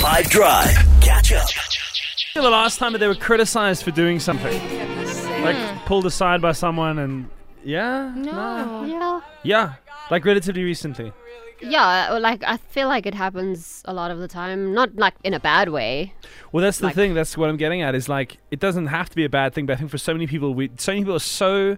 5 Drive. Catch up. The last time that they were criticized for doing something, hmm. like pulled aside by someone, and yeah, no, Yeah. yeah, like relatively recently. Yeah, or like I feel like it happens a lot of the time, not like in a bad way. Well, that's the Like- thing. That's what I'm getting at. Is like it doesn't have to be a bad thing, but I think for so many people, we so many people are so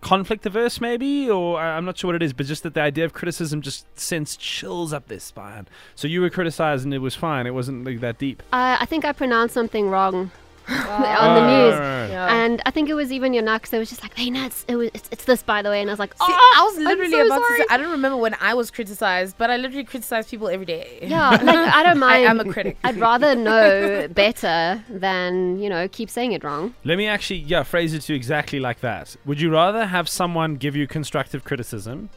conflict averse, maybe, or I'm not sure what it is, but just that the idea of criticism just sends chills up their spine. So you were criticized and it was fine. It wasn't like that deep. I I think I pronounced something wrong on the news. right, right, right. Yeah. And I think it was even your nuts. It was just like, hey, nuts. It was, it's, it's this, by the way. And I was like, oh, See, I was I'm literally so about to say, I don't remember when I was criticized, but I literally criticize people every day. Yeah, like I don't mind. I mind. am a critic. I'd rather know better than you know keep saying it wrong. Let me actually, yeah, phrase it to you exactly like that. Would you rather have someone give you constructive criticism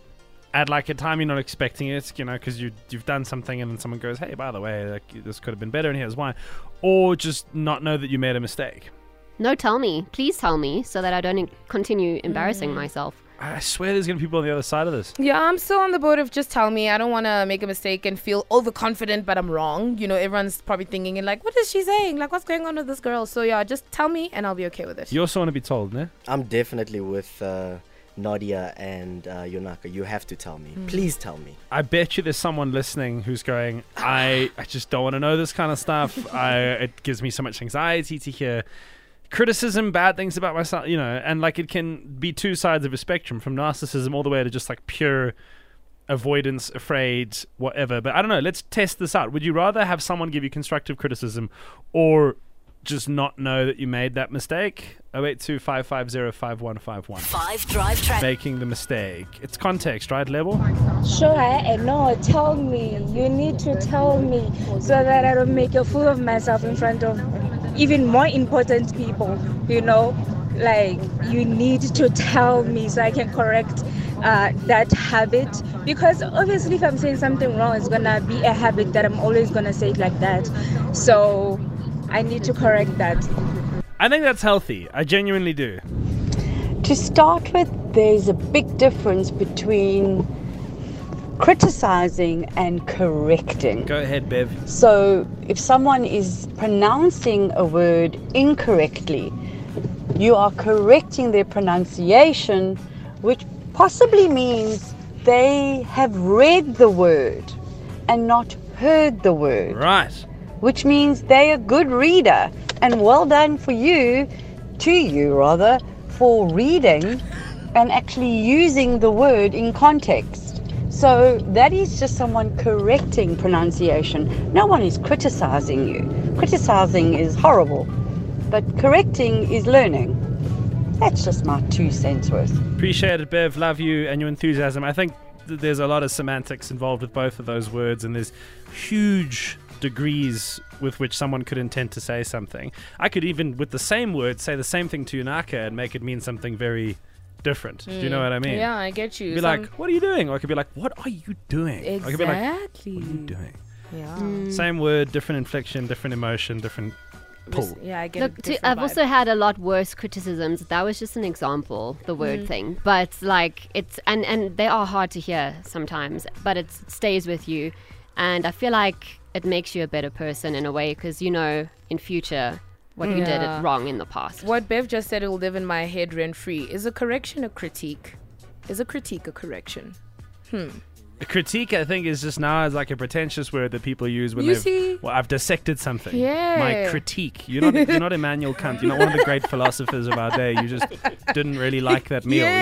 at like a time you're not expecting it, you know, because you you've done something and then someone goes, "Hey, by the way, like, this could have been better, and here's why," or just not know that you made a mistake? No, tell me, please tell me, so that I don't continue embarrassing myself. I swear, there's gonna be people on the other side of this. Yeah, I'm still on the boat of just tell me. I don't want to make a mistake and feel overconfident, but I'm wrong. You know, everyone's probably thinking, and like, what is she saying? Like, what's going on with this girl? So, yeah, just tell me and I'll be okay with it. You also want to be told, ne? I'm definitely with uh, Nadia and uh, Yonaka. You have to tell me. Please tell me. I bet you there's someone listening who's going, I, I just don't want to know this kind of stuff. I, it gives me so much anxiety to hear criticism, bad things about myself, you know, and like it can be two sides of a spectrum from narcissism all the way to just like pure avoidance, afraid, whatever. But I don't know. Let's test this out. Would you rather have someone give you constructive criticism or just not know that you made that mistake? 082 5151. Five Drive Traffic. Making the mistake. It's context, right? Level? Sure, I know. Tell me. You need to tell me so that I don't make a fool of myself in front of even more important people. You know, like you need to tell me so I can correct uh, that habit. Because obviously, if I'm saying something wrong, it's gonna be a habit that I'm always gonna say it like that. So I need to correct that. I think that's healthy. I genuinely do. To start with, there's a big difference between criticizing and correcting. Go ahead, Bev. So, if someone is pronouncing a word incorrectly, you are correcting their pronunciation, which possibly means they have read the word and not heard the word Right. Which means they're a good reader. And well done for you, to you rather, for reading and actually using the word in context. So that is just someone correcting pronunciation. No one is criticizing you. Criticizing is horrible, but correcting is learning. That's just my two cents worth. Appreciate it, Bev. Love you and your enthusiasm. I think there's a lot of semantics involved with both of those words, and there's huge degrees with which someone could intend to say something. I could even, with the same word, say the same thing to Yunaka and make it mean something very different. Do you know hmm. what I mean? Yeah, I get you. Be Some- like, what are you doing? Or I could be like, what are you doing? Or I could be like, exactly. what are you doing? yeah. Hmm. Same word, different inflection, different emotion, different pull. Mis- Yeah, I get Look, a to, I've vibe. also had a lot worse criticisms. That was just an example, the word hmm. thing. But like it's and and they are hard to hear sometimes, but it stays with you, and I feel like it makes you a better person in a way because you know in future what you did Yeah. it wrong in the past. What Bev just said will live in my head rent free. Is a correction a critique? Is a critique a correction? Hmm. A critique, I think, is just now as like a pretentious word that people use when You they've. see? Well, I've dissected something. Yeah. My critique. You're not. You're not Immanuel Kant. You're not one of the great philosophers of our day. You just didn't really like that meal. Yeah.